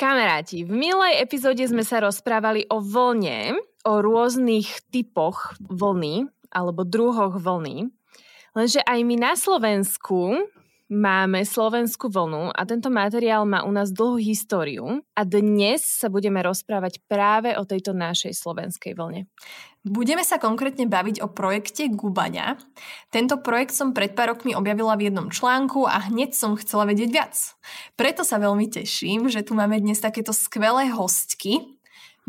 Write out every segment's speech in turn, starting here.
Kamaráti, v minulej epizóde sme sa rozprávali o vlne, o rôznych typoch vlny alebo druhoch vlny. Lenže aj my na Slovensku máme slovenskú vlnu a tento materiál má u nás dlhú históriu a dnes sa budeme rozprávať práve o tejto našej slovenskej vlne. Budeme sa konkrétne baviť o projekte Gubaňa. Tento projekt som pred pár rokmi objavila v jednom článku a hneď som chcela vedieť viac. Preto sa veľmi teším, že tu máme dnes takéto skvelé hostky,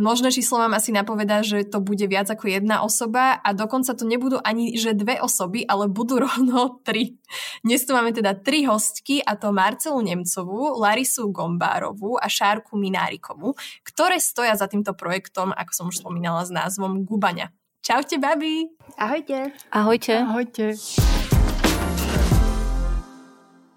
Možné číslo vám asi napovedá, že to bude viac ako jedna osoba a dokonca to nebudú ani že dve osoby, ale budú rovno tri. Dnes tu máme teda tri hostky a to Marcelu Nemcovú, Larisu Gombárovú a Šárku Minárikovu, ktoré stoja za týmto projektom, ako som už spomínala, s názvom Gubaňa. Čaute, babi! Ahojte! Ahojte! Ahojte!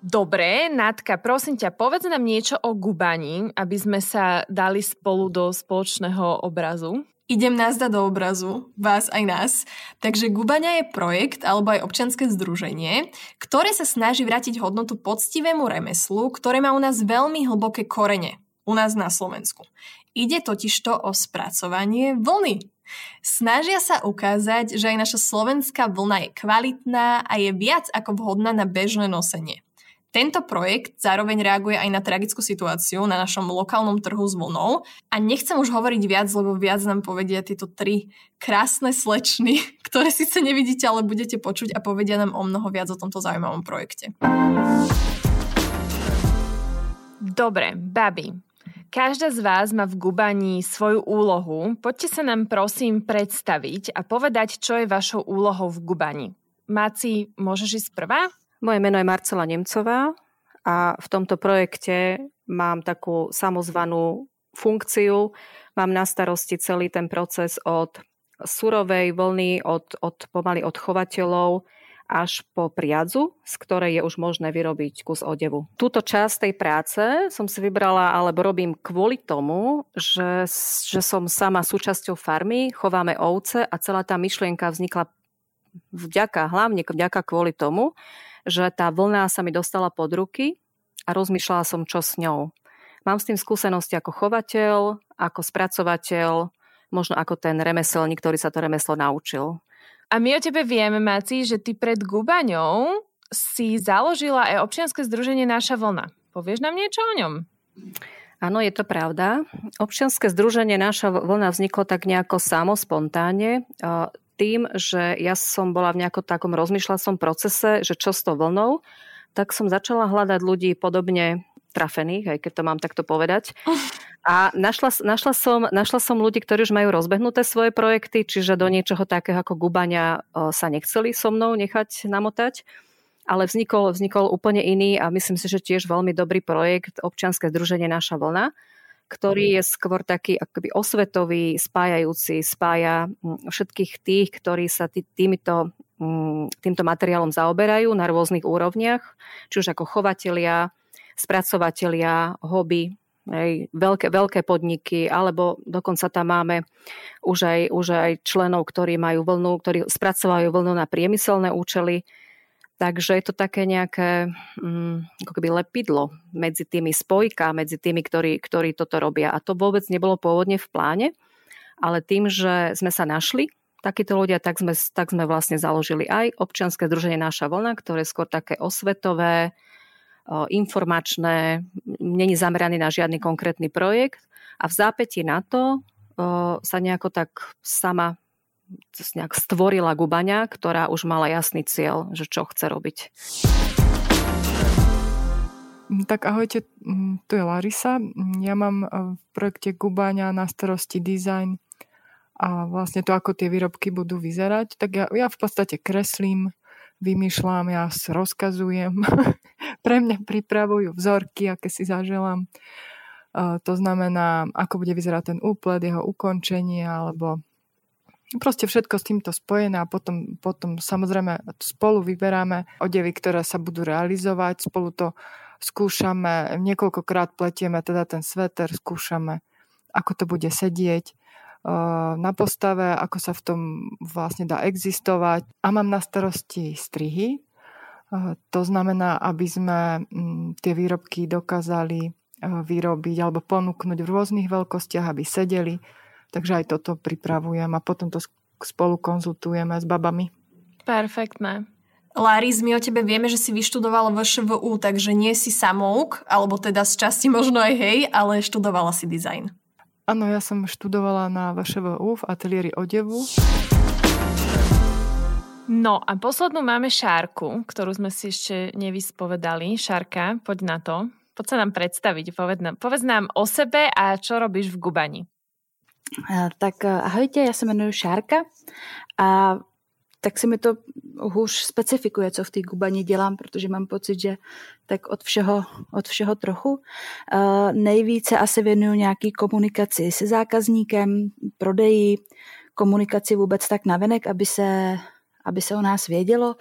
Dobre, Natka, prosím ťa, povedz nám niečo o gubani, aby sme sa dali spolu do spoločného obrazu. Idem nás dať do obrazu, vás aj nás. Takže Gubania je projekt alebo aj občanské združenie, ktoré sa snaží vrátiť hodnotu poctivému remeslu, ktoré má u nás veľmi hlboké korene, u nás na Slovensku. Ide totižto o spracovanie vlny. Snažia sa ukázať, že aj naša slovenská vlna je kvalitná a je viac ako vhodná na bežné nosenie. Tento projekt zároveň reaguje aj na tragickú situáciu na našom lokálnom trhu s vlnou a nechcem už hovoriť viac, lebo viac nám povedia tieto tri krásne slečny, ktoré síce nevidíte, ale budete počuť a povedia nám o mnoho viac o tomto zaujímavom projekte. Dobre, babi, Každá z vás má v Gubani svoju úlohu. Poďte sa nám prosím predstaviť a povedať, čo je vašou úlohou v Gubani. Máci, môžeš ísť prvá? Moje meno je Marcela Nemcová a v tomto projekte mám takú samozvanú funkciu. Mám na starosti celý ten proces od surovej vlny, od, od pomaly od chovateľov až po priadzu, z ktorej je už možné vyrobiť kus odevu. Túto časť tej práce som si vybrala, alebo robím kvôli tomu, že, že som sama súčasťou farmy, chováme ovce a celá tá myšlienka vznikla vďaka, hlavne vďaka kvôli tomu, že tá vlna sa mi dostala pod ruky a rozmýšľala som, čo s ňou. Mám s tým skúsenosti ako chovateľ, ako spracovateľ, možno ako ten remeselník, ktorý sa to remeslo naučil. A my o tebe vieme, Maci, že ty pred Gubaňou si založila aj občianske združenie Naša vlna. Povieš nám niečo o ňom? Áno, je to pravda. Občianske združenie Naša vlna vzniklo tak nejako samo, spontánne tým, že ja som bola v nejakom takom rozmýšľacom procese, že čo s tou vlnou, tak som začala hľadať ľudí podobne trafených, aj keď to mám takto povedať. A našla, našla, som, našla som ľudí, ktorí už majú rozbehnuté svoje projekty, čiže do niečoho takého ako Gubania sa nechceli so mnou nechať namotať, ale vznikol, vznikol úplne iný a myslím si, že tiež veľmi dobrý projekt občianske združenie Naša vlna, ktorý je skôr taký akoby osvetový, spájajúci, spája mm, všetkých tých, ktorí sa tý, týmito, mm, týmto materiálom zaoberajú na rôznych úrovniach, či už ako chovatelia, spracovatelia, hobby, aj veľké, veľké podniky, alebo dokonca tam máme už aj, už aj členov, ktorí majú vlnu, ktorí spracovajú vlnu na priemyselné účely, Takže je to také nejaké um, ako keby lepidlo medzi tými spojka, medzi tými, ktorí, ktorí toto robia. A to vôbec nebolo pôvodne v pláne, ale tým, že sme sa našli, takíto ľudia, tak sme, tak sme vlastne založili aj občianske združenie Naša vlna, ktoré je skôr také osvetové, informačné, není zameraný na žiadny konkrétny projekt a v zápäti na to sa nejako tak sama nejak stvorila Gubaňa, ktorá už mala jasný cieľ, že čo chce robiť. Tak ahojte, tu je Larisa. Ja mám v projekte Gubaňa na starosti design a vlastne to, ako tie výrobky budú vyzerať. Tak ja, ja v podstate kreslím, vymýšľam, ja rozkazujem. Pre mňa pripravujú vzorky, aké si zaželám. to znamená, ako bude vyzerať ten úplet, jeho ukončenie alebo proste všetko s týmto spojené a potom, potom samozrejme spolu vyberáme odevy, ktoré sa budú realizovať, spolu to skúšame, niekoľkokrát pletieme teda ten sveter, skúšame, ako to bude sedieť na postave, ako sa v tom vlastne dá existovať. A mám na starosti strihy, to znamená, aby sme mm, tie výrobky dokázali vyrobiť alebo ponúknuť v rôznych veľkostiach, aby sedeli. Takže aj toto pripravujem a potom to spolu konzultujeme s babami. Perfektné. Laris, my o tebe vieme, že si vyštudovala VŠVU, takže nie si samouk, alebo teda z časti možno aj hej, ale študovala si dizajn. Áno, ja som študovala na VŠVU v ateliéri odevu. No a poslednú máme Šárku, ktorú sme si ešte nevyspovedali. Šárka, poď na to. Poď sa nám predstaviť. Povedz nám, povedz nám o sebe a čo robíš v Gubani. Tak ahojte, já se jmenuji Šárka a tak se mi to hůř specifikuje, co v té Gubani dělám, protože mám pocit, že tak od všeho, od všeho trochu. Uh, nejvíce asi věnuju nějaký komunikaci se zákazníkem, prodeji, komunikaci vůbec tak navenek, aby se, aby se o nás vědělo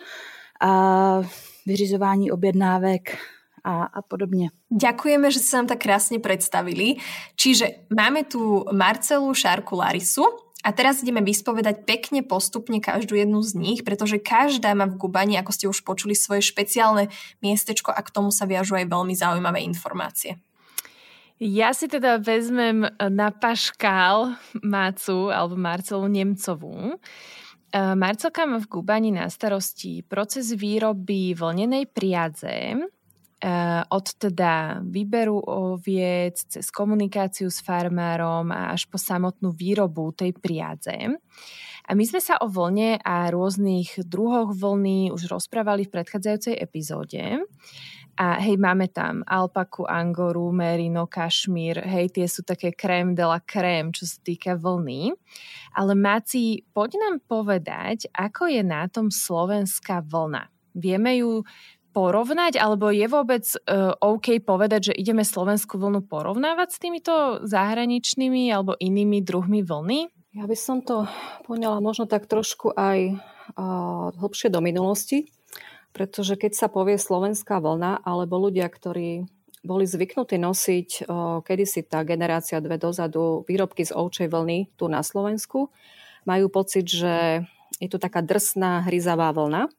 a vyřizování objednávek a, a podobne. Ďakujeme, že ste nám tak krásne predstavili. Čiže máme tu Marcelu Šárku Larisu, a teraz ideme vyspovedať pekne postupne každú jednu z nich, pretože každá má v Gubani, ako ste už počuli, svoje špeciálne miestečko a k tomu sa viažú aj veľmi zaujímavé informácie. Ja si teda vezmem na paškál Mácu alebo Marcelu Nemcovú. E, Marcelka má v Gubani na starosti proces výroby vlnenej priadze, od teda výberu oviec cez komunikáciu s farmárom a až po samotnú výrobu tej priadze. A my sme sa o vlne a rôznych druhoch vlny už rozprávali v predchádzajúcej epizóde. A hej, máme tam alpaku, angoru, merino, kašmír, hej, tie sú také krém de la krém, čo sa týka vlny. Ale Máci, poď nám povedať, ako je na tom slovenská vlna. Vieme ju porovnať, alebo je vôbec uh, OK povedať, že ideme slovenskú vlnu porovnávať s týmito zahraničnými alebo inými druhmi vlny? Ja by som to poňala možno tak trošku aj uh, hlbšie do minulosti, pretože keď sa povie slovenská vlna, alebo ľudia, ktorí boli zvyknutí nosiť uh, kedysi tá generácia dve dozadu výrobky z ovčej vlny tu na Slovensku, majú pocit, že je tu taká drsná, hryzavá vlna,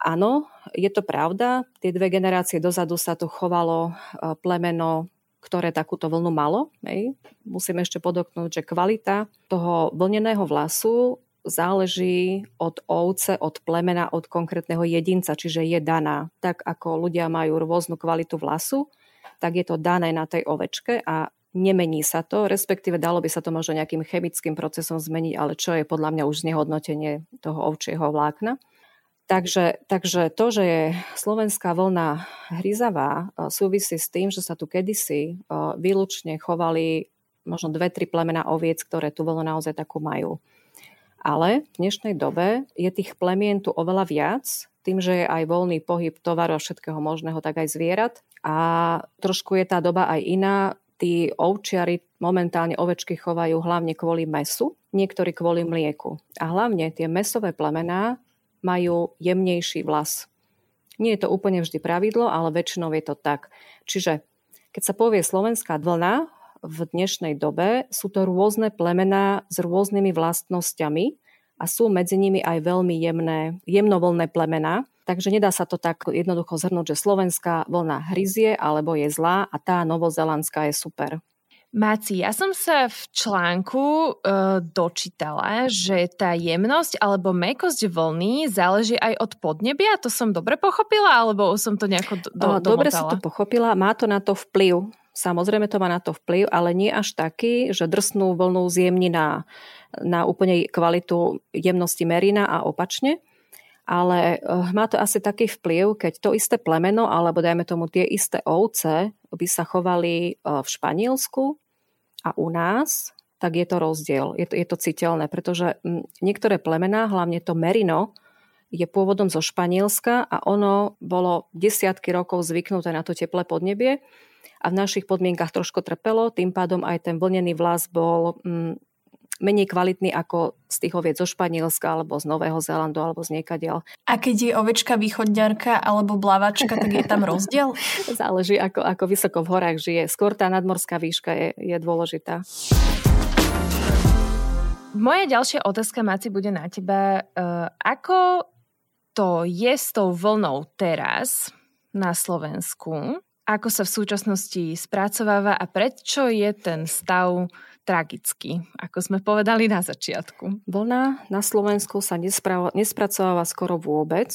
Áno, je to pravda. Tie dve generácie dozadu sa tu chovalo e, plemeno, ktoré takúto vlnu malo. Hej. Musím ešte podoknúť, že kvalita toho vlneného vlasu záleží od ovce, od plemena, od konkrétneho jedinca, čiže je daná. Tak ako ľudia majú rôznu kvalitu vlasu, tak je to dané na tej ovečke a nemení sa to, respektíve dalo by sa to možno nejakým chemickým procesom zmeniť, ale čo je podľa mňa už znehodnotenie toho ovčieho vlákna. Takže, takže to, že je slovenská vlna hryzavá, e, súvisí s tým, že sa tu kedysi e, výlučne chovali možno dve, tri plemena oviec, ktoré tú vlnu naozaj takú majú. Ale v dnešnej dobe je tých plemien tu oveľa viac, tým, že je aj voľný pohyb tovaru a všetkého možného, tak aj zvierat. A trošku je tá doba aj iná. Tí ovčiari momentálne ovečky chovajú hlavne kvôli mesu, niektorí kvôli mlieku. A hlavne tie mesové plemená majú jemnejší vlas. Nie je to úplne vždy pravidlo, ale väčšinou je to tak. Čiže keď sa povie slovenská vlna v dnešnej dobe, sú to rôzne plemená s rôznymi vlastnosťami a sú medzi nimi aj veľmi jemné, jemnovolné plemená. Takže nedá sa to tak jednoducho zhrnúť, že slovenská vlna hryzie alebo je zlá a tá novozelandská je super. Máci, ja som sa v článku e, dočítala, že tá jemnosť alebo mekosť vlny záleží aj od podnebia. To som dobre pochopila, alebo som to nejako do, do, Dobre si to pochopila. Má to na to vplyv. Samozrejme to má na to vplyv, ale nie až taký, že drsnú vlnu zjemní na, na úplne kvalitu jemnosti merina a opačne. Ale e, má to asi taký vplyv, keď to isté plemeno, alebo dajme tomu tie isté ovce, by sa chovali e, v Španielsku a u nás, tak je to rozdiel. Je to, je to citeľné, pretože niektoré plemená, hlavne to merino, je pôvodom zo Španielska a ono bolo desiatky rokov zvyknuté na to teplé podnebie a v našich podmienkach trošku trpelo, tým pádom aj ten vlnený vlas bol mm, menej kvalitný ako z tých oviec zo Španielska alebo z Nového Zélandu alebo z niekadiaľ. A keď je ovečka východňarka alebo blavačka, tak je tam rozdiel? Záleží, ako, ako vysoko v horách žije. Skôr tá nadmorská výška je, je dôležitá. Moja ďalšia otázka, Maci, bude na teba. Uh, ako to je s tou vlnou teraz na Slovensku? Ako sa v súčasnosti spracováva a prečo je ten stav tragický, ako sme povedali na začiatku. Vlna na Slovensku sa nespracováva skoro vôbec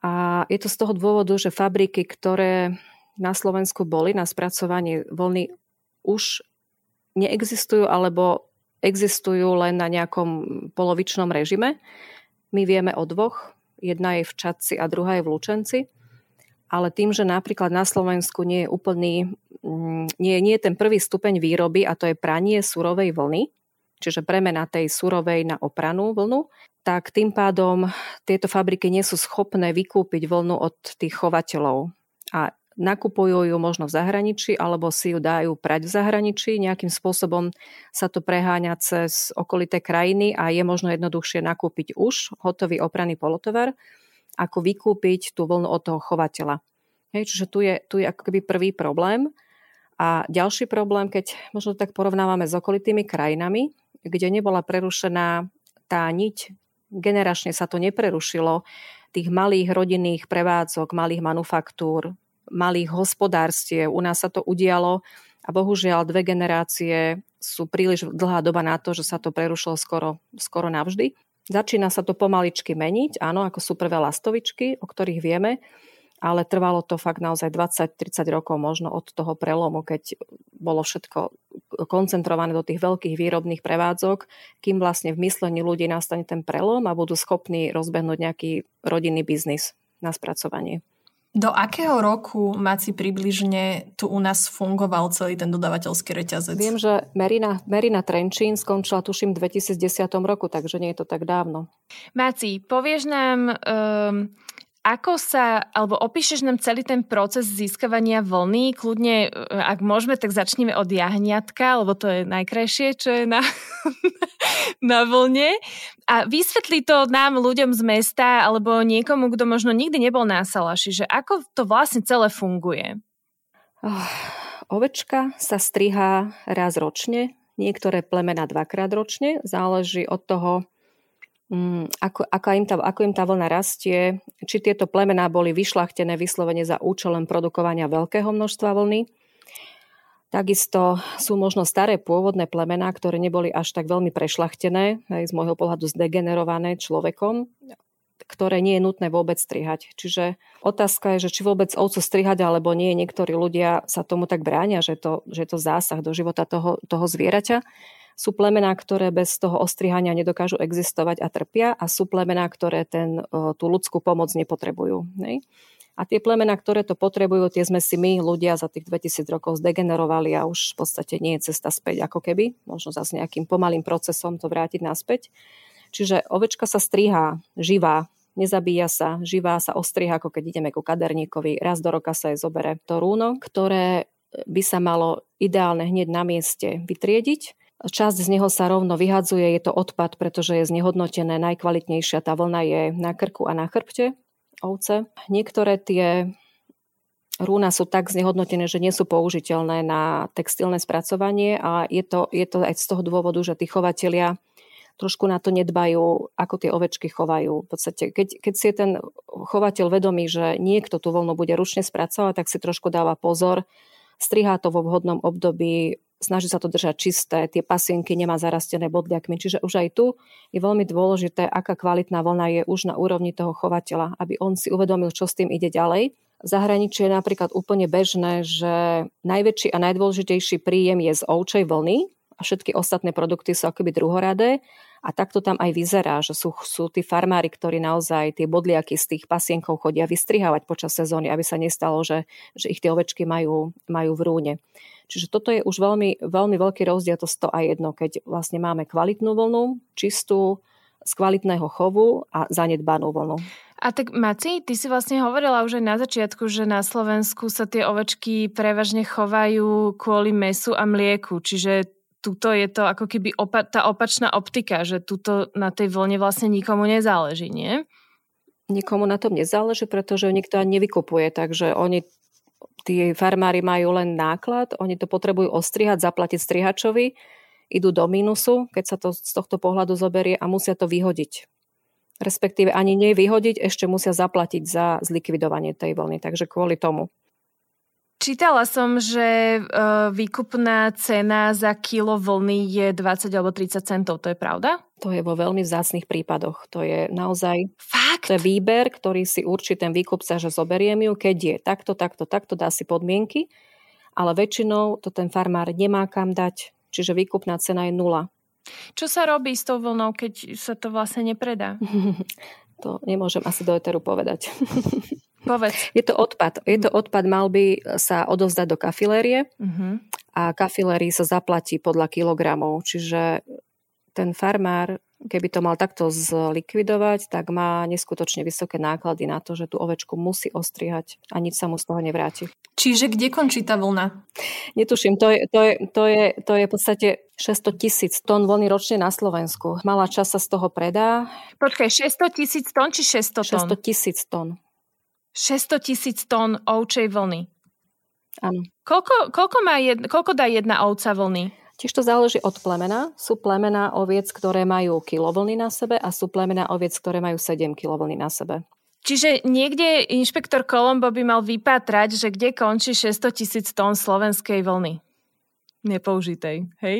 a je to z toho dôvodu, že fabriky, ktoré na Slovensku boli na spracovanie vlny, už neexistujú alebo existujú len na nejakom polovičnom režime. My vieme o dvoch. Jedna je v Čadci a druhá je v Lučenci ale tým, že napríklad na Slovensku nie je úplný, mm, nie, nie je ten prvý stupeň výroby a to je pranie surovej vlny, čiže premena tej surovej na opranú vlnu, tak tým pádom tieto fabriky nie sú schopné vykúpiť vlnu od tých chovateľov. A nakupujú ju možno v zahraničí alebo si ju dajú prať v zahraničí. Nejakým spôsobom sa to preháňa cez okolité krajiny a je možno jednoduchšie nakúpiť už hotový opranný polotovar ako vykúpiť tú vlnu od toho chovateľa. Hej, čiže tu je, tu je akoby prvý problém. A ďalší problém, keď možno tak porovnávame s okolitými krajinami, kde nebola prerušená tá niť, generačne sa to neprerušilo, tých malých rodinných prevádzok, malých manufaktúr, malých hospodárstiev. U nás sa to udialo a bohužiaľ dve generácie sú príliš dlhá doba na to, že sa to prerušilo skoro, skoro navždy. Začína sa to pomaličky meniť, áno, ako sú prvé lastovičky, o ktorých vieme, ale trvalo to fakt naozaj 20-30 rokov možno od toho prelomu, keď bolo všetko koncentrované do tých veľkých výrobných prevádzok, kým vlastne v myslení ľudí nastane ten prelom a budú schopní rozbehnúť nejaký rodinný biznis na spracovanie. Do akého roku, Maci, približne tu u nás fungoval celý ten dodavateľský reťazec? Viem, že Merina, Merina Trenčín skončila tuším v 2010 roku, takže nie je to tak dávno. Maci, povieš nám, um, ako sa, alebo opíšeš nám celý ten proces získavania vlny, kľudne, e, ak môžeme, tak začneme od jahniatka, lebo to je najkrajšie, čo je na, na vlne. A vysvetlí to nám, ľuďom z mesta, alebo niekomu, kto možno nikdy nebol na salaši, že ako to vlastne celé funguje. Oh, ovečka sa strihá raz ročne, niektoré plemena dvakrát ročne, záleží od toho, ako, ako, im tá, ako im tá vlna rastie, či tieto plemená boli vyšlachtené vyslovene za účelom produkovania veľkého množstva vlny. Takisto sú možno staré pôvodné plemená, ktoré neboli až tak veľmi prešlachtené, aj z môjho pohľadu zdegenerované človekom, ktoré nie je nutné vôbec strihať. Čiže otázka je, že či vôbec ovcu strihať alebo nie. Niektorí ľudia sa tomu tak bránia, že to, že to zásah do života toho, toho zvieraťa. Sú plemená, ktoré bez toho ostrihania nedokážu existovať a trpia a sú plemená, ktoré ten, tú ľudskú pomoc nepotrebujú. Nej? A tie plemená, ktoré to potrebujú, tie sme si my, ľudia, za tých 2000 rokov zdegenerovali a už v podstate nie je cesta späť ako keby. Možno zase nejakým pomalým procesom to vrátiť naspäť. Čiže ovečka sa strihá živá, nezabíja sa, živá sa ostriha, ako keď ideme ku kaderníkovi. Raz do roka sa jej zobere to rúno, ktoré by sa malo ideálne hneď na mieste vytriediť Časť z neho sa rovno vyhadzuje, je to odpad, pretože je znehodnotené. Najkvalitnejšia tá vlna je na krku a na chrbte ovce. Niektoré tie rúna sú tak znehodnotené, že nie sú použiteľné na textilné spracovanie a je to, je to aj z toho dôvodu, že tí chovatelia trošku na to nedbajú, ako tie ovečky chovajú. V podstate, keď, keď si je ten chovateľ vedomý, že niekto tú voľnu bude ručne spracovať, tak si trošku dáva pozor, strihá to vo vhodnom období, snaží sa to držať čisté, tie pasienky nemá zarastené bodliakmi. Čiže už aj tu je veľmi dôležité, aká kvalitná vlna je už na úrovni toho chovateľa, aby on si uvedomil, čo s tým ide ďalej. V zahraničí je napríklad úplne bežné, že najväčší a najdôležitejší príjem je z ovčej vlny a všetky ostatné produkty sú akoby druhoradé a takto tam aj vyzerá, že sú, sú tí farmári, ktorí naozaj tie bodliaky z tých pasienkov chodia vystrihávať počas sezóny, aby sa nestalo, že, že ich tie ovečky majú, majú v rúne. Čiže toto je už veľmi, veľmi veľký rozdiel, to 100 a jedno, keď vlastne máme kvalitnú vlnu, čistú, z kvalitného chovu a zanedbanú vlnu. A tak Maci, ty si vlastne hovorila už aj na začiatku, že na Slovensku sa tie ovečky prevažne chovajú kvôli mesu a mlieku, čiže tuto je to ako keby opa- tá opačná optika, že tuto na tej vlne vlastne nikomu nezáleží, nie? Nikomu na tom nezáleží, pretože nikto ani nevykupuje, takže oni tí farmári majú len náklad, oni to potrebujú ostrihať, zaplatiť strihačovi, idú do mínusu, keď sa to z tohto pohľadu zoberie a musia to vyhodiť respektíve ani nie vyhodiť, ešte musia zaplatiť za zlikvidovanie tej vlny. Takže kvôli tomu. Čítala som, že e, výkupná cena za kilo vlny je 20 alebo 30 centov. To je pravda? To je vo veľmi vzácných prípadoch. To je naozaj Fakt? To je výber, ktorý si určí ten výkupca, že zoberiem ju, keď je takto, takto, takto, dá si podmienky, ale väčšinou to ten farmár nemá kam dať, čiže výkupná cena je nula. Čo sa robí s tou vlnou, keď sa to vlastne nepredá? to nemôžem asi do eteru povedať. Povedz. Je to odpad. Je to odpad, mal by sa odovzdať do kafilérie uh-huh. a kafilérii sa zaplatí podľa kilogramov. Čiže ten farmár keby to mal takto zlikvidovať, tak má neskutočne vysoké náklady na to, že tú ovečku musí ostrihať a nič sa mu z toho nevráti. Čiže kde končí tá vlna? Netuším, to je, to je, to je, to je v podstate 600 tisíc tón vlny ročne na Slovensku. Malá časť sa z toho predá. Počkaj, 600 tisíc tón či 600 tón? 600 tisíc tón. 600 tisíc tón ovčej vlny. Áno. Koľko, koľko, má jed, koľko dá jedna ovca vlny? Tiež to záleží od plemena. Sú plemena oviec, ktoré majú kilovlny na sebe a sú plemena oviec, ktoré majú 7 kilovlny na sebe. Čiže niekde inšpektor Kolombo by mal vypátrať, že kde končí 600 tisíc tón slovenskej vlny. Nepoužitej, hej?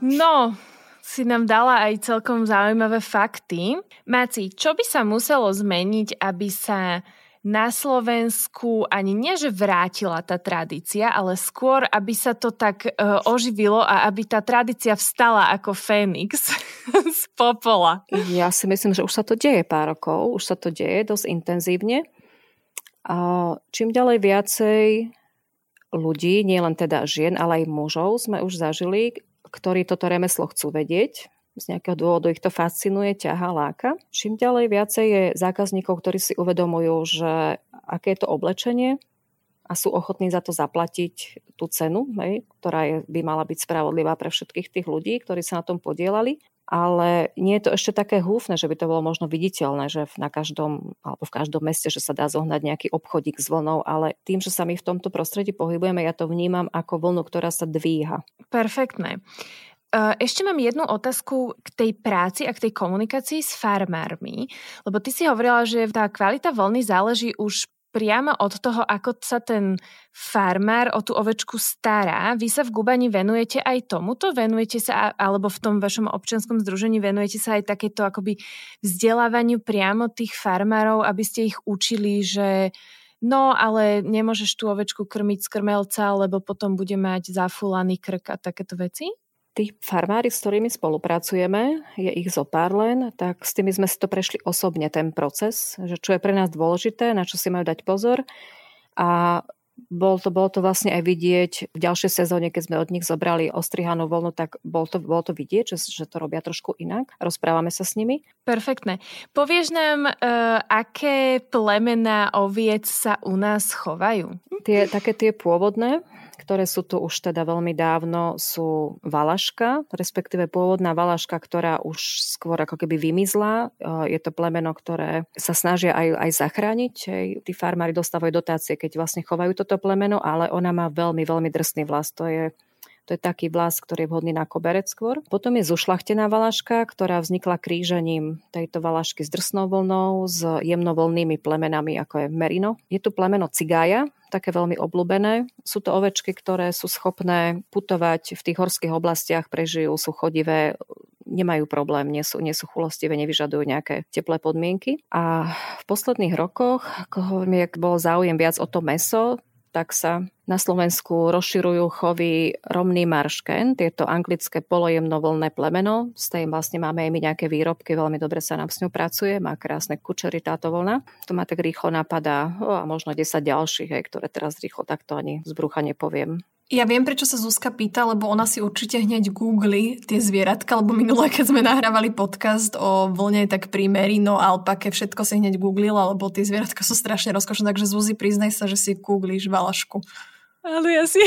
No, si nám dala aj celkom zaujímavé fakty. Maci, čo by sa muselo zmeniť, aby sa na Slovensku ani nie, že vrátila tá tradícia, ale skôr, aby sa to tak uh, oživilo a aby tá tradícia vstala ako Fénix z popola. Ja si myslím, že už sa to deje pár rokov, už sa to deje dosť intenzívne. A čím ďalej viacej ľudí, nielen teda žien, ale aj mužov sme už zažili, ktorí toto remeslo chcú vedieť, z nejakého dôvodu ich to fascinuje, ťaha, láka. Čím ďalej viacej je zákazníkov, ktorí si uvedomujú, že aké je to oblečenie a sú ochotní za to zaplatiť tú cenu, hej, ktorá je, by mala byť spravodlivá pre všetkých tých ľudí, ktorí sa na tom podielali. Ale nie je to ešte také húfne, že by to bolo možno viditeľné, že na každom, alebo v každom meste, že sa dá zohnať nejaký obchodík s vlnou, ale tým, že sa my v tomto prostredí pohybujeme, ja to vnímam ako vlnu, ktorá sa dvíha. Perfektné. Ešte mám jednu otázku k tej práci a k tej komunikácii s farmármi, lebo ty si hovorila, že tá kvalita vlny záleží už priamo od toho, ako sa ten farmár o tú ovečku stará. Vy sa v Gubani venujete aj tomuto? Venujete sa, alebo v tom vašom občianskom združení venujete sa aj takéto akoby vzdelávaniu priamo tých farmárov, aby ste ich učili, že no, ale nemôžeš tú ovečku krmiť z krmelca, lebo potom bude mať zafúlaný krk a takéto veci? Tí farmári, s ktorými spolupracujeme, je ich zo pár len, tak s tými sme si to prešli osobne, ten proces, že čo je pre nás dôležité, na čo si majú dať pozor. A bol to, bolo to vlastne aj vidieť v ďalšej sezóne, keď sme od nich zobrali ostrihanú voľnu, tak bol to, bolo to vidieť, že, že to robia trošku inak. Rozprávame sa s nimi. Perfektné. Povieš nám, uh, aké plemená oviec sa u nás chovajú? Tie, také tie pôvodné, ktoré sú tu už teda veľmi dávno, sú valaška, respektíve pôvodná valaška, ktorá už skôr ako keby vymizla. Je to plemeno, ktoré sa snažia aj, aj zachrániť. Tí farmári dostávajú dotácie, keď vlastne chovajú toto plemeno, ale ona má veľmi, veľmi drsný vlas. To je to je taký vlas, ktorý je vhodný na koberec skôr. Potom je zušlachtená valaška, ktorá vznikla krížením tejto valašky s drsnou vlnou, s jemnovolnými plemenami, ako je merino. Je tu plemeno cigája, také veľmi obľúbené. Sú to ovečky, ktoré sú schopné putovať v tých horských oblastiach, prežijú, sú chodivé, nemajú problém, nie sú, nie sú chulostivé, nevyžadujú nejaké teplé podmienky. A v posledných rokoch, ako bol záujem viac o to meso, tak sa na Slovensku rozširujú chovy romný maršken, tieto anglické polojemnovolné plemeno. Z tej vlastne máme aj my nejaké výrobky, veľmi dobre sa nám s ňou pracuje, má krásne kučery táto vlna. To ma tak rýchlo napadá, o, a možno 10 ďalších, hej, ktoré teraz rýchlo takto ani z brucha nepoviem. Ja viem, prečo sa Zuzka pýta, lebo ona si určite hneď googli tie zvieratka, lebo minulé, keď sme nahrávali podcast o vlne, tak pri Merino, alpake, všetko si hneď googlila, lebo tie zvieratka sú strašne rozkošné, takže Zuzi, priznaj sa, že si googlíš valašku. Ale ja si...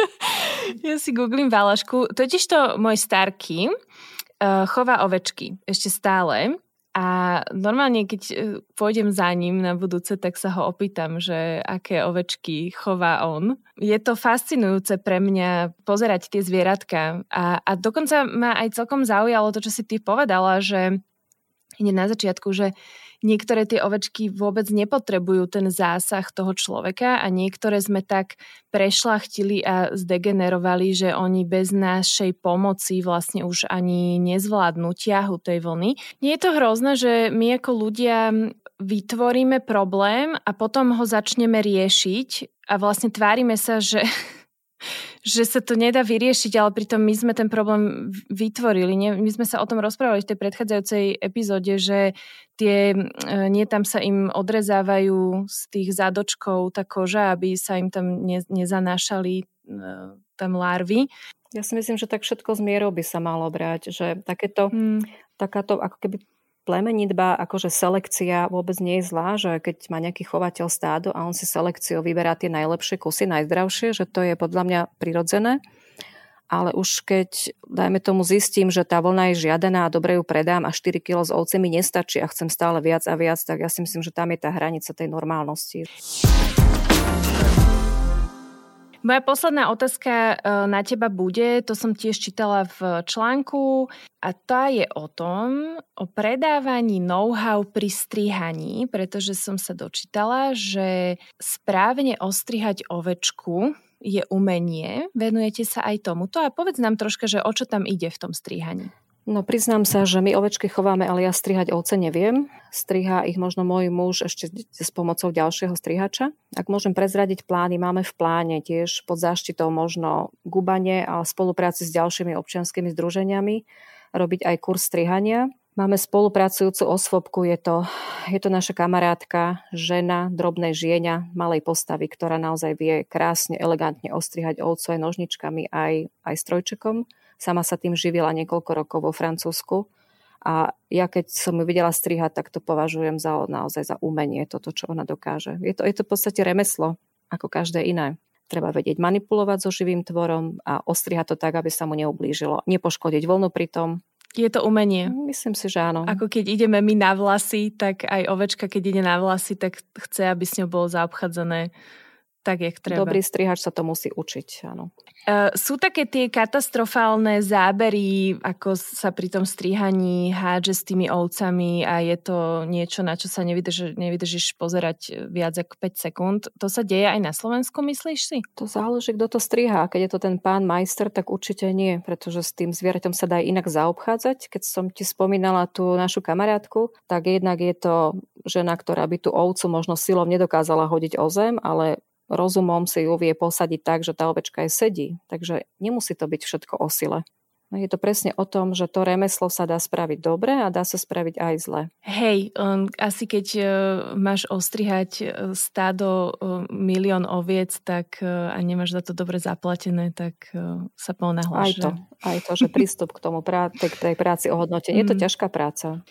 ja si googlím valašku. Totiž to môj starky uh, chová ovečky ešte stále a normálne, keď e, pôjdem za ním na budúce, tak sa ho opýtam, že aké ovečky chová on. Je to fascinujúce pre mňa pozerať tie zvieratka. A, a dokonca ma aj celkom zaujalo to, čo si ty povedala, že hneď na začiatku, že niektoré tie ovečky vôbec nepotrebujú ten zásah toho človeka a niektoré sme tak prešlachtili a zdegenerovali, že oni bez našej pomoci vlastne už ani nezvládnu ťahu tej vlny. Nie je to hrozné, že my ako ľudia vytvoríme problém a potom ho začneme riešiť a vlastne tvárime sa, že že sa to nedá vyriešiť, ale pritom my sme ten problém vytvorili. Nie? My sme sa o tom rozprávali v tej predchádzajúcej epizóde, že tie, nie tam sa im odrezávajú z tých zádočkov tá koža, aby sa im tam ne, nezanášali tam larvy. Ja si myslím, že tak všetko z mierou by sa malo brať, že takéto, hmm. takáto ako keby plemenitba, akože selekcia vôbec nie je zlá, že keď má nejaký chovateľ stádo a on si selekciou vyberá tie najlepšie kusy, najzdravšie, že to je podľa mňa prirodzené. Ale už keď, dajme tomu, zistím, že tá vlna je žiadaná a dobre ju predám a 4 kg s ovcemi nestačí a chcem stále viac a viac, tak ja si myslím, že tam je tá hranica tej normálnosti. Moja posledná otázka e, na teba bude, to som tiež čítala v článku, a tá je o tom, o predávaní know-how pri strihaní, pretože som sa dočítala, že správne ostrihať ovečku je umenie. Venujete sa aj tomuto a povedz nám troška, že o čo tam ide v tom strihaní. No priznám sa, že my ovečky chováme, ale ja strihať ovce neviem. Striha ich možno môj muž ešte s pomocou ďalšieho strihača. Ak môžem prezradiť plány, máme v pláne tiež pod záštitou možno gubanie a spolupráci s ďalšími občianskými združeniami robiť aj kurz strihania. Máme spolupracujúcu osvobku, je to, je to naša kamarátka, žena, drobnej žienia, malej postavy, ktorá naozaj vie krásne, elegantne ostrihať ovcu aj nožničkami, aj, aj strojčekom Sama sa tým živila niekoľko rokov vo Francúzsku. A ja keď som ju videla strihať, tak to považujem za naozaj za umenie, toto, čo ona dokáže. Je to, je to v podstate remeslo, ako každé iné. Treba vedieť manipulovať so živým tvorom a ostrihať to tak, aby sa mu neublížilo. Nepoškodiť voľnu pritom. Je to umenie. Myslím si, že áno. Ako keď ideme my na vlasy, tak aj ovečka, keď ide na vlasy, tak chce, aby s ňou bolo zaobchádzané tak, jak treba. Dobrý strihač sa to musí učiť, áno. Uh, sú také tie katastrofálne zábery, ako sa pri tom strihaní hádže s tými ovcami a je to niečo, na čo sa nevydrž, nevydržíš pozerať viac ako 5 sekúnd. To sa deje aj na Slovensku, myslíš si? To záleží, kto to striha. Keď je to ten pán majster, tak určite nie, pretože s tým zvieraťom sa dá inak zaobchádzať. Keď som ti spomínala tú našu kamarátku, tak jednak je to žena, ktorá by tú ovcu možno silou nedokázala hodiť o zem, ale rozumom si ju vie posadiť tak, že tá ovečka je sedí. Takže nemusí to byť všetko o sile. No, je to presne o tom, že to remeslo sa dá spraviť dobre a dá sa spraviť aj zle. Hej, um, asi keď uh, máš ostrihať uh, stádo uh, milión oviec tak, uh, a nemáš za to dobre zaplatené, tak uh, sa ponáhľaš. Aj to, že... aj to, že prístup k tomu prá- tej, tej práci ohodnotenie. Mm. Je to mm. ťažká práca.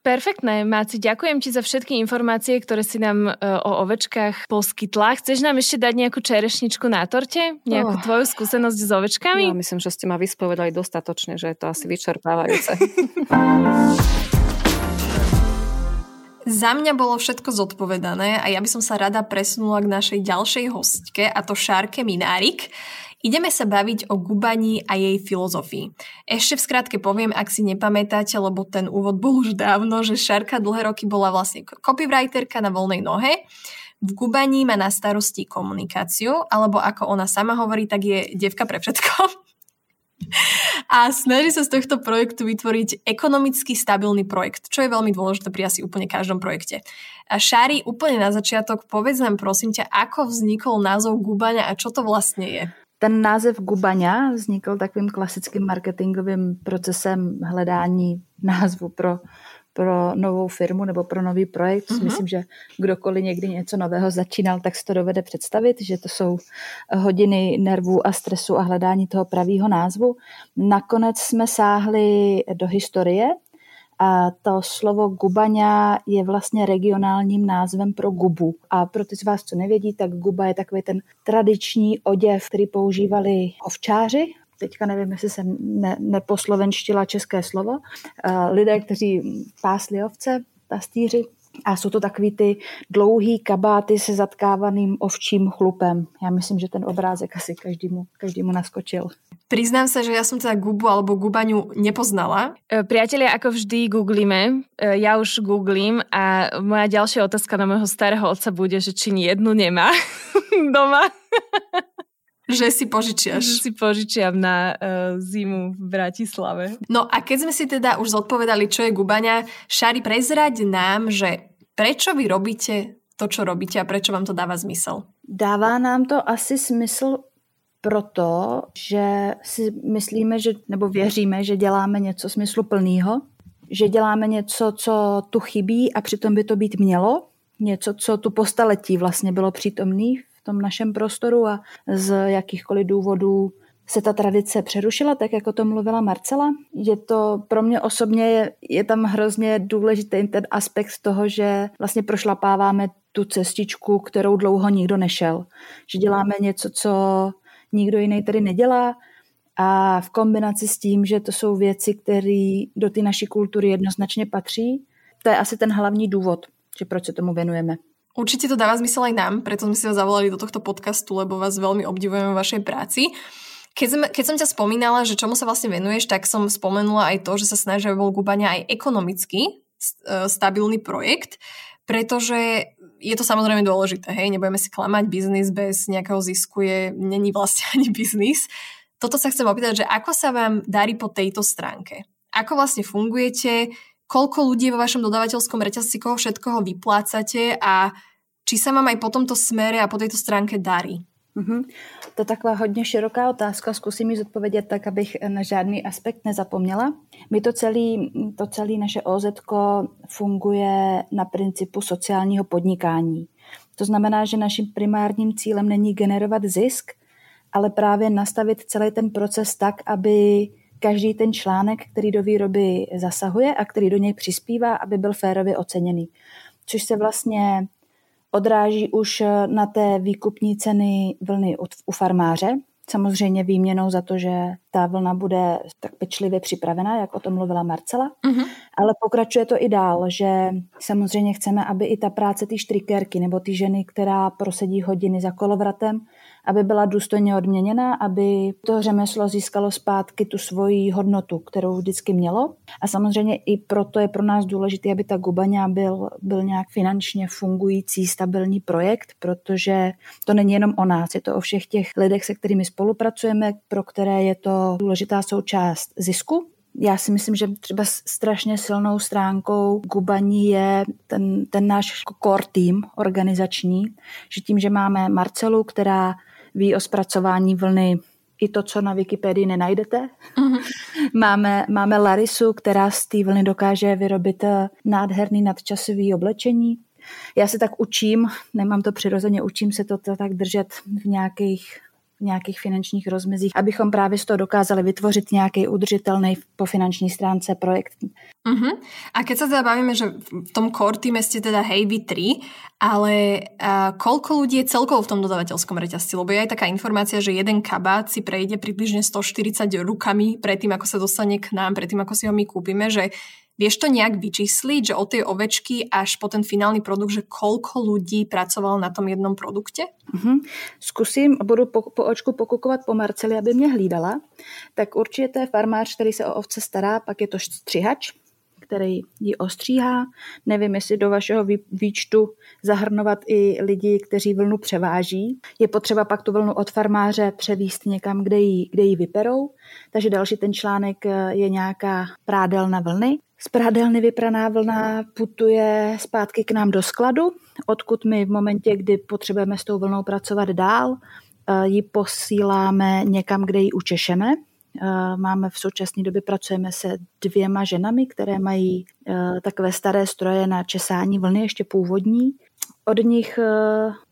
Perfektné, Máci, ďakujem ti za všetky informácie, ktoré si nám uh, o ovečkách poskytla. Chceš nám ešte dať nejakú čerešničku na torte? Nejakú oh. tvoju skúsenosť s ovečkami? Ja myslím, že ste ma vyspovedali dostatočne, že je to asi vyčerpávajúce. Za mňa bolo všetko zodpovedané a ja by som sa rada presunula k našej ďalšej hostke a to Šárke Minárik. Ideme sa baviť o gubaní a jej filozofii. Ešte v skratke poviem, ak si nepamätáte, lebo ten úvod bol už dávno, že Šarka dlhé roky bola vlastne copywriterka na voľnej nohe. V gubaní má na starosti komunikáciu, alebo ako ona sama hovorí, tak je devka pre všetko. A snaží sa z tohto projektu vytvoriť ekonomicky stabilný projekt, čo je veľmi dôležité pri asi úplne každom projekte. A Šári, úplne na začiatok, povedz nám prosím ťa, ako vznikol názov Gubania a čo to vlastne je? Ten název Gubaňa vznikl takovým klasickým marketingovým procesem hledání názvu pro pro novou firmu nebo pro nový projekt. Uh-huh. Myslím, že kdokoliv někdy něco nového začínal, tak si to dovede představit, že to jsou hodiny nervů a stresu a hledání toho pravého názvu. Nakonec jsme sáhli do historie a to slovo gubaňa je vlastně regionálním názvem pro gubu. A pro ty z vás, co nevědí, tak guba je takový ten tradiční oděv, který používali ovčáři teďka nevím, jestli jsem ne, neposlovenštila české slovo, lidé, kteří pásli ovce, pastýři, a jsou to takový ty dlouhý kabáty se zatkávaným ovčím chlupem. Já myslím, že ten obrázek asi každému, každému naskočil. Priznám sa, že ja som teda Gubu alebo Gubaňu nepoznala. E, priatelia, ako vždy googlíme, e, ja už googlím a moja ďalšia otázka na môjho starého otca bude, že či ni jednu nemá doma. Že si požičiaš. Že si požičiam na uh, zimu v Bratislave. No a keď sme si teda už zodpovedali, čo je gubaňa, Šari, prezrať nám, že prečo vy robíte to, čo robíte a prečo vám to dáva zmysel? Dává nám to asi smysl proto, že si myslíme, že, nebo věříme, že děláme něco smysluplného, že děláme něco, co tu chybí a přitom by to být mělo, něco, co tu po staletí vlastně bylo přítomný v tom našem prostoru a z jakýchkoliv důvodů se ta tradice přerušila, tak jako to mluvila Marcela. Je to pro mě osobně, je, je tam hrozně důležitý ten aspekt toho, že vlastně prošlapáváme tu cestičku, kterou dlouho nikdo nešel. Že děláme něco, co nikdo jiný tady nedělá a v kombinaci s tím, že to jsou věci, které do té naší kultury jednoznačně patří, to je asi ten hlavní důvod, že proč se tomu věnujeme. Určite to dáva zmysel aj nám, preto sme si vás zavolali do tohto podcastu, lebo vás veľmi obdivujeme v vašej práci. Keď som, keď som ťa spomínala, že čomu sa vlastne venuješ, tak som spomenula aj to, že sa snaží, aby bol Gubania aj ekonomicky e, stabilný projekt, pretože je to samozrejme dôležité, hej, nebudeme si klamať, biznis bez nejakého zisku je, není vlastne ani biznis. Toto sa chcem opýtať, že ako sa vám darí po tejto stránke? Ako vlastne fungujete? Koľko ľudí vo vašom dodávateľskom reťazci, koho všetkoho vyplácate a či sa vám aj po tomto smere a po tejto stránke darí? Mm-hmm. To je taková hodně široká otázka, zkusím ji zodpovědět tak, abych na žádný aspekt nezapomněla. My to celé to celý naše OZ funguje na principu sociálního podnikání. To znamená, že naším primárním cílem není generovat zisk, ale právě nastavit celý ten proces tak, aby každý ten článek, který do výroby zasahuje a který do něj přispívá, aby byl férově oceněný. Což se vlastně odráží už na té výkupní ceny vlny od, u farmáře, samozřejmě výměnou za to, že ta vlna bude tak pečlivě připravená, jak o tom mluvila Marcela. Uh-huh. Ale pokračuje to i dál, že samozřejmě chceme, aby i ta práce té štrikérky nebo ty ženy, která prosedí hodiny za kolovratem, aby byla důstojně odměněna, aby to řemeslo získalo zpátky tu svoji hodnotu, kterou vždycky mělo. A samozřejmě i proto je pro nás důležité, aby ta Gubaňa byl, byl nějak finančně fungující, stabilní projekt, protože to není jenom o nás, je to o všech těch lidech, se kterými spolupracujeme, pro které je to důležitá součást zisku, já si myslím, že třeba strašně silnou stránkou Gubaní je ten, ten náš core tým organizační, že tím, že máme Marcelu, která ví o zpracování vlny i to, co na Wikipedii nenajdete. Mm-hmm. máme, máme Larisu, která z té vlny dokáže vyrobit eh, nádherný nadčasový oblečení. Já se tak učím, nemám to přirozeně, učím se to, to tak držet v nějakých nějakých finančních rozmezích, abychom právě z toho dokázali vytvořit nějaký udržitelný po finanční stránce projekt. Uh-huh. A keď sa teda bavíme, že v tom core týme ste teda hej vy tri, ale uh, koľko ľudí je celkovo v tom dodavateľskom reťazci? Lebo je aj taká informácia, že jeden kabát si prejde približne 140 rukami predtým, ako sa dostane k nám, predtým, ako si ho my kúpime, že Vieš to nejak vyčísliť, že od tej ovečky až po ten finálny produkt, že koľko ľudí pracovalo na tom jednom produkte? Mm-hmm. Zkusím, budu po, po očku pokukovat po Marceli, aby mě hlídala. Tak určitě to je farmář, který se o ovce stará, pak je to střihač, který ji ostříhá. Nevím, jestli do vašeho výčtu zahrnovat i lidi, kteří vlnu převáží. Je potřeba pak tu vlnu od farmáře převíst někam, kde ji, kde ji vyperou. Takže další ten článek je nějaká prádelna vlny. Z pradelny vypraná vlna putuje zpátky k nám do skladu, odkud my v momentě, kdy potřebujeme s tou vlnou pracovat dál, eh, ji posíláme někam, kde ji učešeme. Máme v současné době, pracujeme se dvěma ženami, které mají takové staré stroje na česání vlny, ještě původní. Od nich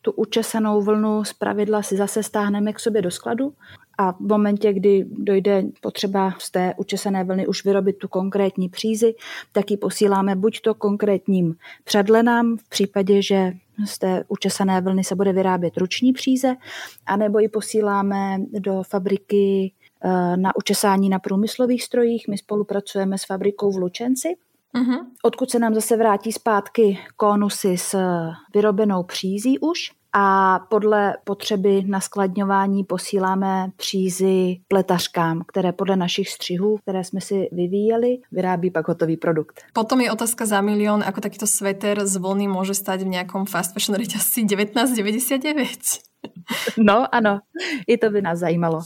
tu učesanou vlnu z pravidla si zase stáhneme k sobě do skladu a v momentě, kdy dojde potřeba z té učesané vlny už vyrobit tu konkrétní přízy, tak ji posíláme buď to konkrétním předlenám v případě, že z té učesané vlny se bude vyrábět ruční příze, anebo ji posíláme do fabriky eh, na učesání na průmyslových strojích. My spolupracujeme s fabrikou v Lučenci, uh-huh. odkud se nám zase vrátí zpátky konusy s vyrobenou přízí už a podle potřeby na skladňování posíláme přízy pletařkám, které podle našich střihů, které jsme si vyvíjeli, vyrábí pak hotový produkt. Potom je otázka za milión, ako takýto sveter z vlny môže stať v nejakom fast fashion reťazci 19,99. No, ano, i to by nás zajímalo.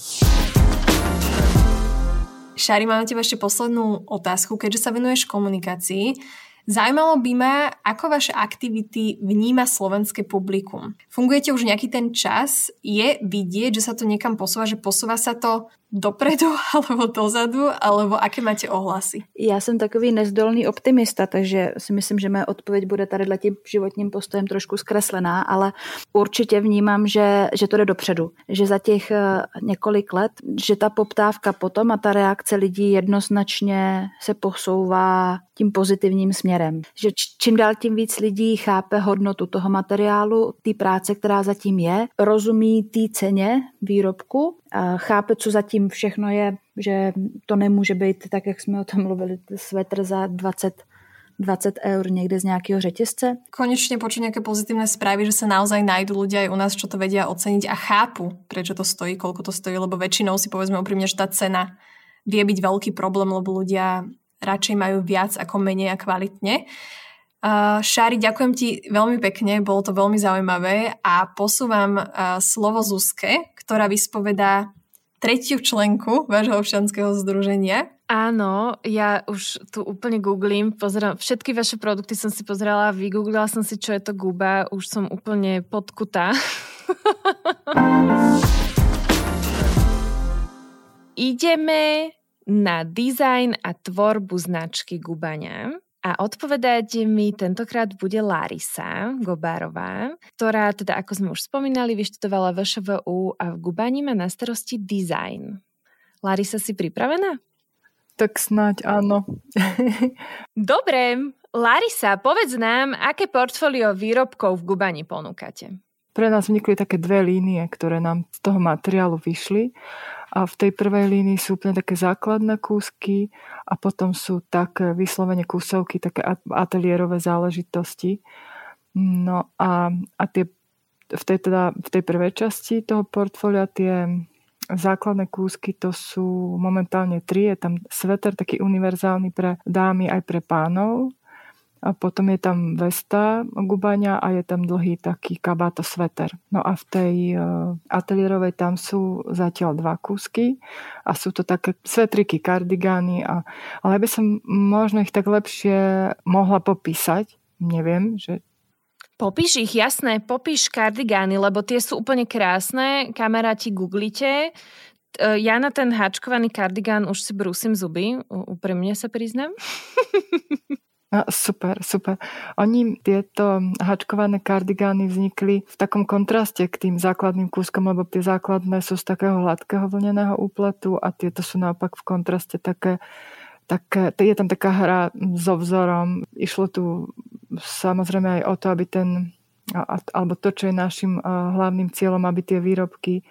Šári, mám na teba ešte poslednú otázku. Keďže sa venuješ komunikácii, Zajímalo by ma, ako vaše aktivity vníma slovenské publikum. Fungujete už nejaký ten čas? Je vidieť, že sa to niekam posúva, že posúva sa to dopredu alebo dozadu, alebo aké máte ohlasy? Já jsem takový nezdolný optimista, takže si myslím, že moje odpověď bude tady tím životním postojem trošku zkreslená, ale určitě vnímám, že, že to jde dopředu. Že za těch eh, několik let, že ta poptávka potom a ta reakce lidí jednoznačně se posouvá tím pozitivním směrem. Že čím dál tím víc lidí chápe hodnotu toho materiálu, té práce, která zatím je, rozumí té ceně výrobku chápe, co zatím všechno je, že to nemůže být tak, jak jsme o tom mluvili, svetr za 20 20 eur niekde z nejakého řetězce. Konečne počuť nejaké pozitívne správy, že sa naozaj nájdú ľudia aj u nás, čo to vedia oceniť a chápu, prečo to stojí, koľko to stojí, lebo väčšinou si povedzme úprimne, že tá cena vie byť veľký problém, lebo ľudia radšej majú viac ako menej a kvalitne. Uh, Šári, ďakujem ti veľmi pekne, bolo to veľmi zaujímavé a posúvam uh, slovo Zuzke, ktorá vyspovedá tretiu členku vášho občianského združenia. Áno, ja už tu úplne googlím, pozerám, všetky vaše produkty som si pozrela, vygooglila som si, čo je to guba, už som úplne podkutá. Ideme na dizajn a tvorbu značky Gubania. A odpovedať mi tentokrát bude Larisa Gobárová, ktorá teda, ako sme už spomínali, vyštudovala VŠVU a v Gubani má na starosti design. Larisa, si pripravená? Tak snáď áno. Dobre, Larisa, povedz nám, aké portfólio výrobkov v Gubani ponúkate? Pre nás vznikli také dve línie, ktoré nám z toho materiálu vyšli a v tej prvej línii sú úplne také základné kúsky a potom sú také vyslovene kúsovky, také ateliérové záležitosti. No a, a tie, v, tej, teda, v tej prvej časti toho portfólia tie základné kúsky to sú momentálne tri. Je tam sveter taký univerzálny pre dámy aj pre pánov a potom je tam vesta gubania a je tam dlhý taký kabáto sveter. No a v tej uh, ateliérovej tam sú zatiaľ dva kúsky a sú to také svetriky, kardigány. A, ale by som možno ich tak lepšie mohla popísať. Neviem, že Popíš ich, jasné, popíš kardigány, lebo tie sú úplne krásne, kamaráti googlite. E, ja na ten háčkovaný kardigán už si brúsim zuby, úprimne sa priznám. Super, super. Oni tieto hačkované kardigány vznikli v takom kontraste k tým základným kúskom, lebo tie základné sú z takého hladkého vlneného úpletu a tieto sú naopak v kontraste také také, je tam taká hra so vzorom. Išlo tu samozrejme aj o to, aby ten, alebo to, čo je našim hlavným cieľom, aby tie výrobky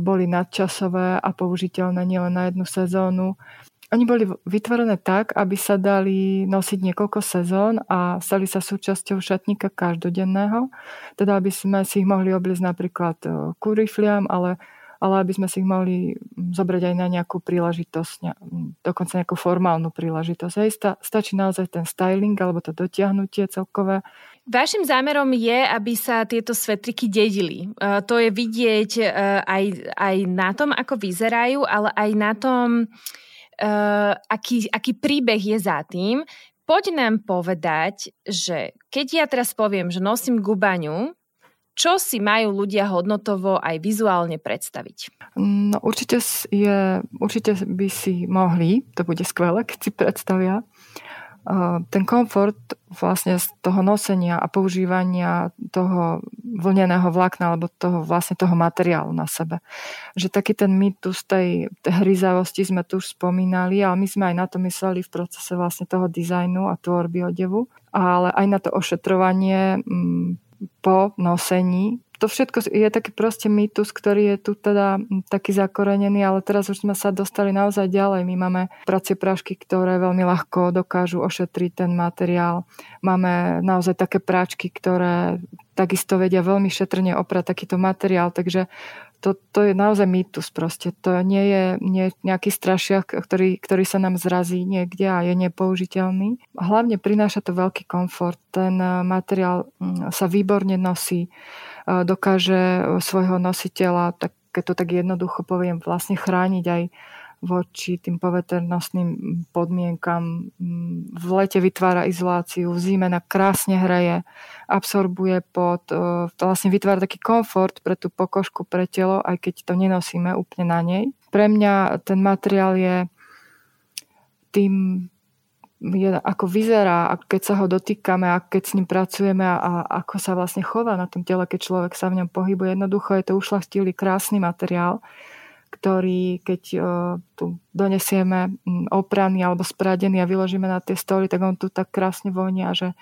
boli nadčasové a použiteľné nielen na jednu sezónu oni boli vytvorené tak, aby sa dali nosiť niekoľko sezón a stali sa súčasťou šatníka každodenného. Teda aby sme si ich mohli obliecť napríklad e, ku rifliam, ale, ale aby sme si ich mohli zobrať aj na nejakú príležitosť, dokonca nejakú formálnu príležitosť. Hej, sta, stačí naozaj ten styling alebo to dotiahnutie celkové. Vašim zámerom je, aby sa tieto svetriky dedili. Uh, to je vidieť uh, aj, aj na tom, ako vyzerajú, ale aj na tom, uh, aký, aký príbeh je za tým. Poď nám povedať, že keď ja teraz poviem, že nosím gubaňu, čo si majú ľudia hodnotovo aj vizuálne predstaviť? No určite, je, určite by si mohli, to bude skvelé, keď si predstavia, ten komfort vlastne z toho nosenia a používania toho vlneného vlákna alebo toho, vlastne toho materiálu na sebe. Že taký ten mýtus tej, tej hryzavosti sme tu už spomínali, ale my sme aj na to mysleli v procese vlastne toho dizajnu a tvorby odevu, ale aj na to ošetrovanie m, po nosení to všetko je taký proste mýtus, ktorý je tu teda taký zakorenený, ale teraz už sme sa dostali naozaj ďalej. My máme pracie prášky, ktoré veľmi ľahko dokážu ošetriť ten materiál. Máme naozaj také práčky, ktoré takisto vedia veľmi šetrne oprať takýto materiál, takže to, to je naozaj mýtus proste. To nie je nie nejaký strašiak, ktorý, ktorý sa nám zrazí niekde a je nepoužiteľný. Hlavne prináša to veľký komfort. Ten materiál sa výborne nosí dokáže e, svojho nositeľa, tak keď to tak jednoducho poviem, vlastne chrániť aj voči tým poveternostným podmienkam. V lete vytvára izoláciu, v zime na krásne hreje, absorbuje pod, e, vlastne vytvára taký komfort pre tú pokožku, pre telo, aj keď to nenosíme úplne na nej. Pre mňa ten materiál je tým je, ako vyzerá, a keď sa ho dotýkame a keď s ním pracujeme a, a ako sa vlastne chová na tom tele, keď človek sa v ňom pohybuje. Jednoducho je to ušlachtilý, krásny materiál, ktorý keď uh, tu donesieme opraný alebo spradený a vyložíme na tie stoly, tak on tu tak krásne vonia, že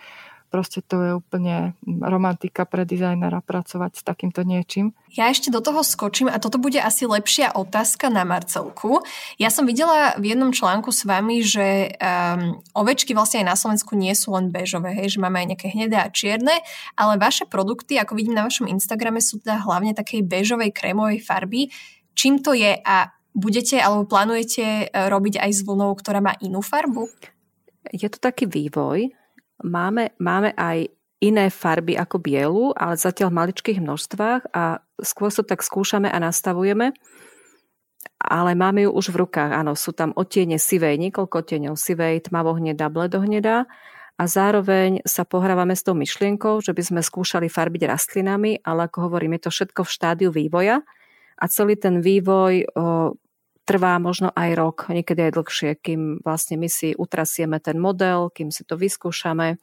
proste to je úplne romantika pre dizajnera pracovať s takýmto niečím. Ja ešte do toho skočím a toto bude asi lepšia otázka na Marcelku. Ja som videla v jednom článku s vami, že um, ovečky vlastne aj na Slovensku nie sú len bežové, hej, že máme aj nejaké hnedé a čierne, ale vaše produkty, ako vidím na vašom Instagrame, sú teda hlavne takej bežovej krémovej farby. Čím to je a budete alebo plánujete e, robiť aj s vlnou, ktorá má inú farbu? Je to taký vývoj, Máme, máme aj iné farby ako bielu, ale zatiaľ v maličkých množstvách a skôr to tak skúšame a nastavujeme. Ale máme ju už v rukách. Áno, sú tam odtiene sivej, niekoľko odtieňov sivej, tmavohnedá, bledohnedá a zároveň sa pohrávame s tou myšlienkou, že by sme skúšali farbiť rastlinami, ale ako hovorím, je to všetko v štádiu vývoja a celý ten vývoj trvá možno aj rok, niekedy aj dlhšie, kým vlastne my si utrasieme ten model, kým si to vyskúšame,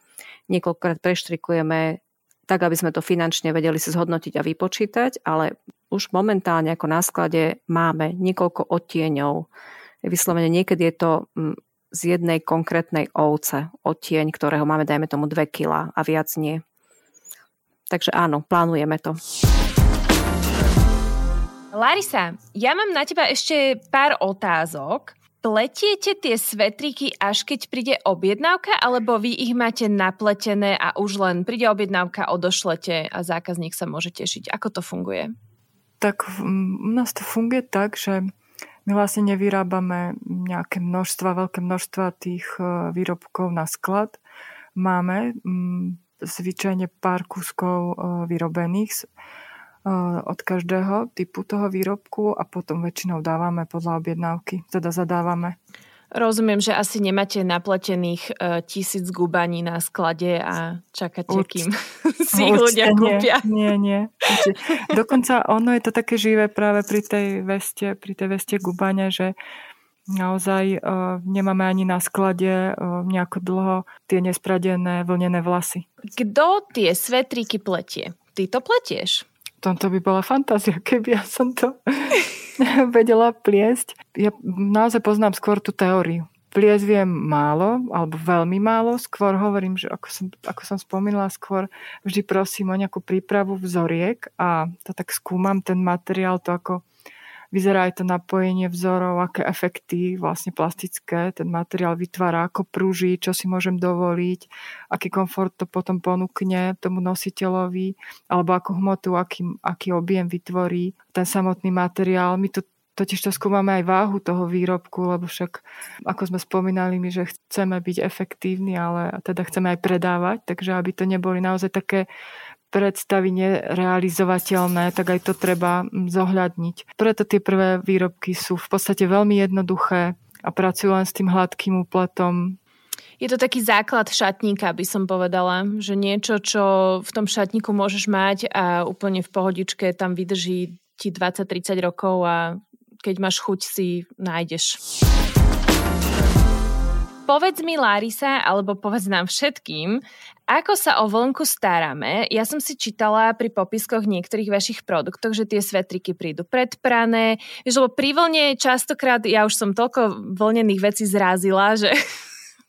niekoľkokrát preštrikujeme tak, aby sme to finančne vedeli si zhodnotiť a vypočítať, ale už momentálne ako na sklade máme niekoľko odtieňov. Vyslovene niekedy je to mm, z jednej konkrétnej ovce odtieň, ktorého máme, dajme tomu 2 kg a viac nie. Takže áno, plánujeme to. Larisa, ja mám na teba ešte pár otázok. Pletiete tie svetriky až keď príde objednávka, alebo vy ich máte napletené a už len príde objednávka, odošlete a zákazník sa môže tešiť? Ako to funguje? Tak u nás to funguje tak, že my vlastne nevyrábame nejaké množstva, veľké množstva tých e, výrobkov na sklad. Máme zvyčajne pár kúskov e, vyrobených od každého typu toho výrobku a potom väčšinou dávame podľa objednávky, teda zadávame. Rozumiem, že asi nemáte napletených uh, tisíc gubaní na sklade a čakáte, Urč... kým si ich ľudia kúpia. Nie, nie. nie. Dokonca ono je to také živé práve pri tej veste, pri tej veste gubania, že naozaj uh, nemáme ani na sklade uh, nejako dlho tie nespradené vlnené vlasy. Kto tie svetríky pletie? Ty to pletieš? To by bola fantázia, keby ja som to vedela pliesť. Ja naozaj poznám skôr tú teóriu. Pliesť viem málo, alebo veľmi málo. Skôr hovorím, že ako som, ako som spomínala, skôr vždy prosím o nejakú prípravu vzoriek a to tak skúmam ten materiál, to ako vyzerá aj to napojenie vzorov, aké efekty vlastne plastické ten materiál vytvára, ako prúži, čo si môžem dovoliť, aký komfort to potom ponúkne tomu nositeľovi, alebo akú hmotu, aký, aký objem vytvorí ten samotný materiál. My to Totiž to skúmame aj váhu toho výrobku, lebo však, ako sme spomínali my, že chceme byť efektívni, ale teda chceme aj predávať, takže aby to neboli naozaj také predstavy nerealizovateľné, tak aj to treba zohľadniť. Preto tie prvé výrobky sú v podstate veľmi jednoduché a pracujú len s tým hladkým úpletom. Je to taký základ šatníka, by som povedala, že niečo, čo v tom šatníku môžeš mať a úplne v pohodičke tam vydrží ti 20-30 rokov a keď máš chuť, si nájdeš. Povedz mi, Larisa, alebo povedz nám všetkým, ako sa o vlnku staráme. Ja som si čítala pri popiskoch niektorých vašich produktov, že tie svetriky prídu predprané. Vieš, lebo pri vlne častokrát, ja už som toľko vlnených vecí zrazila, že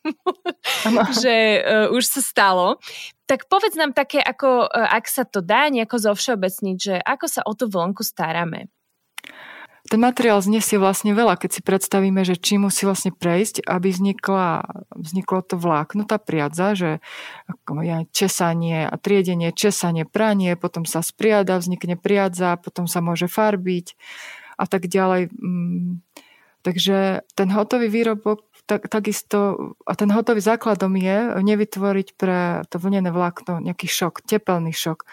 že uh, už sa stalo. Tak povedz nám také, ako, uh, ak sa to dá nejako zovšeobecniť, že ako sa o tú vlnku staráme. Ten materiál znesie vlastne veľa, keď si predstavíme, že či musí vlastne prejsť, aby vznikla, vzniklo to vlákno, tá priadza, že česanie a triedenie, česanie, pranie, potom sa spriada, vznikne priadza, potom sa môže farbiť a tak ďalej. Mm, takže ten hotový výrobok tak, takisto, a ten hotový základom je nevytvoriť pre to vlnené vlákno nejaký šok, tepelný šok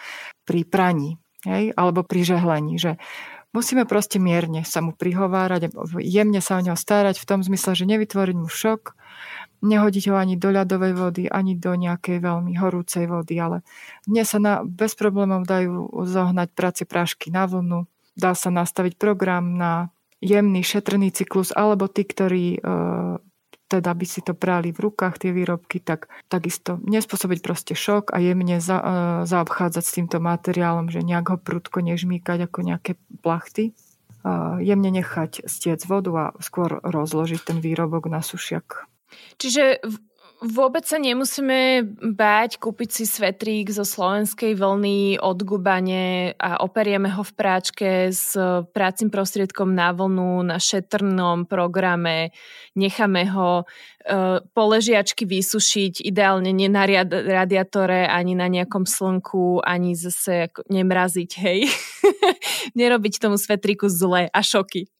pri praní, hej, alebo pri žehlení, že musíme proste mierne sa mu prihovárať, jemne sa o neho starať v tom zmysle, že nevytvoriť mu šok, nehodiť ho ani do ľadovej vody, ani do nejakej veľmi horúcej vody, ale dnes sa na, bez problémov dajú zohnať práce prášky na vlnu, dá sa nastaviť program na jemný šetrný cyklus, alebo tí, ktorí e, teda by si to prali v rukách tie výrobky, tak takisto nespôsobiť proste šok a jemne za, uh, zaobchádzať s týmto materiálom, že nejak ho prudko nežmýkať ako nejaké plachty. Uh, jemne nechať stiec vodu a skôr rozložiť ten výrobok na sušiak. Čiže Vôbec sa nemusíme báť kúpiť si svetrík zo slovenskej vlny od Gubane a operieme ho v práčke s prácim prostriedkom na vlnu na šetrnom programe, necháme ho e, poležiačky vysušiť, ideálne nie na radiatore, ani na nejakom slnku, ani zase nemraziť, hej. Nerobiť tomu svetríku zle a šoky.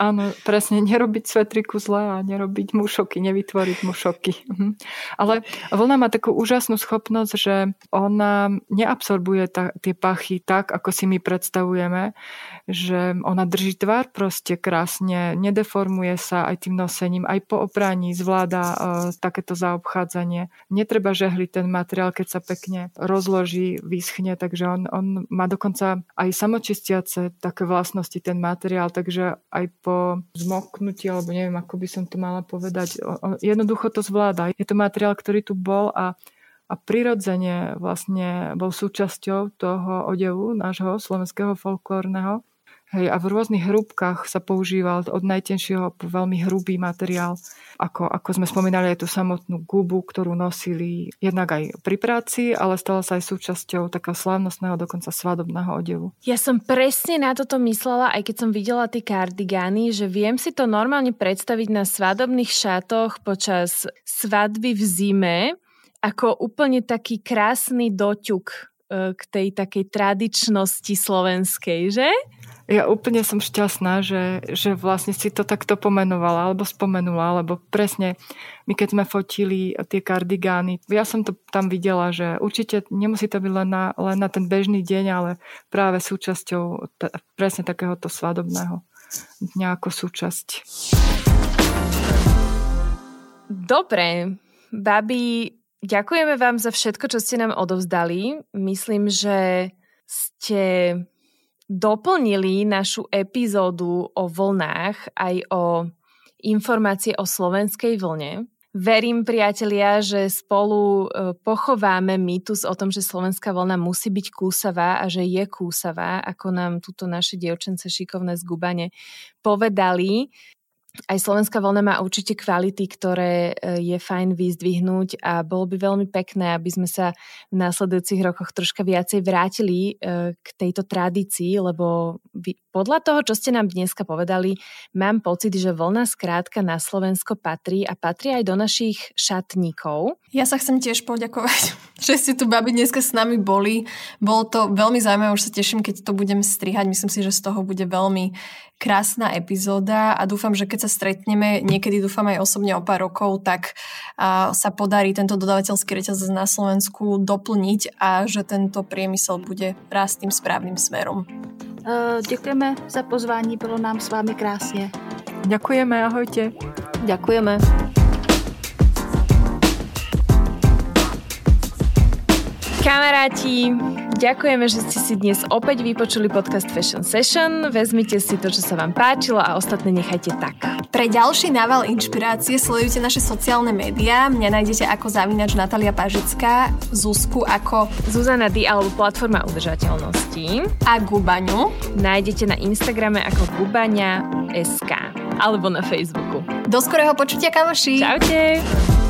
Áno, presne, nerobiť svetriku zle a nerobiť mu šoky, nevytvoriť mu šoky. Mhm. Ale vlna má takú úžasnú schopnosť, že ona neabsorbuje ta, tie pachy tak, ako si my predstavujeme, že ona drží tvar proste krásne, nedeformuje sa aj tým nosením, aj po opraní zvláda uh, takéto zaobchádzanie. Netreba žehliť ten materiál, keď sa pekne rozloží, vyschne, takže on, on má dokonca aj samočistiace také vlastnosti ten materiál, takže aj po po zmoknutí, alebo neviem, ako by som to mala povedať. Jednoducho to zvláda. Je to materiál, ktorý tu bol a a prirodzene vlastne bol súčasťou toho odevu nášho slovenského folklórneho. Hej, a v rôznych hrúbkach sa používal od najtenšieho po veľmi hrubý materiál. Ako, ako sme spomínali aj tú samotnú gubu, ktorú nosili jednak aj pri práci, ale stala sa aj súčasťou takého slávnostného, dokonca svadobného odevu. Ja som presne na toto myslela, aj keď som videla tie kardigány, že viem si to normálne predstaviť na svadobných šatoch počas svadby v zime, ako úplne taký krásny doťuk e, k tej takej tradičnosti slovenskej, že? Ja úplne som šťastná, že, že vlastne si to takto pomenovala alebo spomenula, lebo presne my keď sme fotili tie kardigány, ja som to tam videla, že určite nemusí to byť len na, len na ten bežný deň, ale práve súčasťou t- presne takéhoto svadobného dňa ako súčasť. Dobre, babi, ďakujeme vám za všetko, čo ste nám odovzdali. Myslím, že ste doplnili našu epizódu o vlnách aj o informácie o slovenskej vlne. Verím, priatelia, že spolu e, pochováme mýtus o tom, že slovenská vlna musí byť kúsavá a že je kúsavá, ako nám túto naše dievčence šikovné z Gubane povedali aj slovenská vlna má určite kvality, ktoré e, je fajn vyzdvihnúť a bolo by veľmi pekné, aby sme sa v následujúcich rokoch troška viacej vrátili e, k tejto tradícii, lebo podľa toho, čo ste nám dneska povedali, mám pocit, že vlna skrátka na Slovensko patrí a patrí aj do našich šatníkov. Ja sa chcem tiež poďakovať, že ste tu, babi, dneska s nami boli. Bolo to veľmi zaujímavé, už sa teším, keď to budem strihať. Myslím si, že z toho bude veľmi krásna epizóda a dúfam, že keď sa stretneme, niekedy dúfam aj osobne o pár rokov, tak sa podarí tento dodávateľský reťazec na Slovensku doplniť a že tento priemysel bude rásť tým správnym smerom. Uh, děkujeme za pozvání, bylo nám s vámi krásně. Ďakujeme, ahojte. Ďakujeme. Kamaráti, ďakujeme, že ste si dnes opäť vypočuli podcast Fashion Session. Vezmite si to, čo sa vám páčilo a ostatné nechajte tak. Pre ďalší nával inšpirácie sledujte naše sociálne médiá. Mňa nájdete ako zavinač Natalia Pažická, Zuzku ako Zuzana D alebo platforma udržateľnosti. A Gubaňu nájdete na Instagrame ako Gubaňa SK alebo na Facebooku. Do skorého počutia, kamoši! Čaute!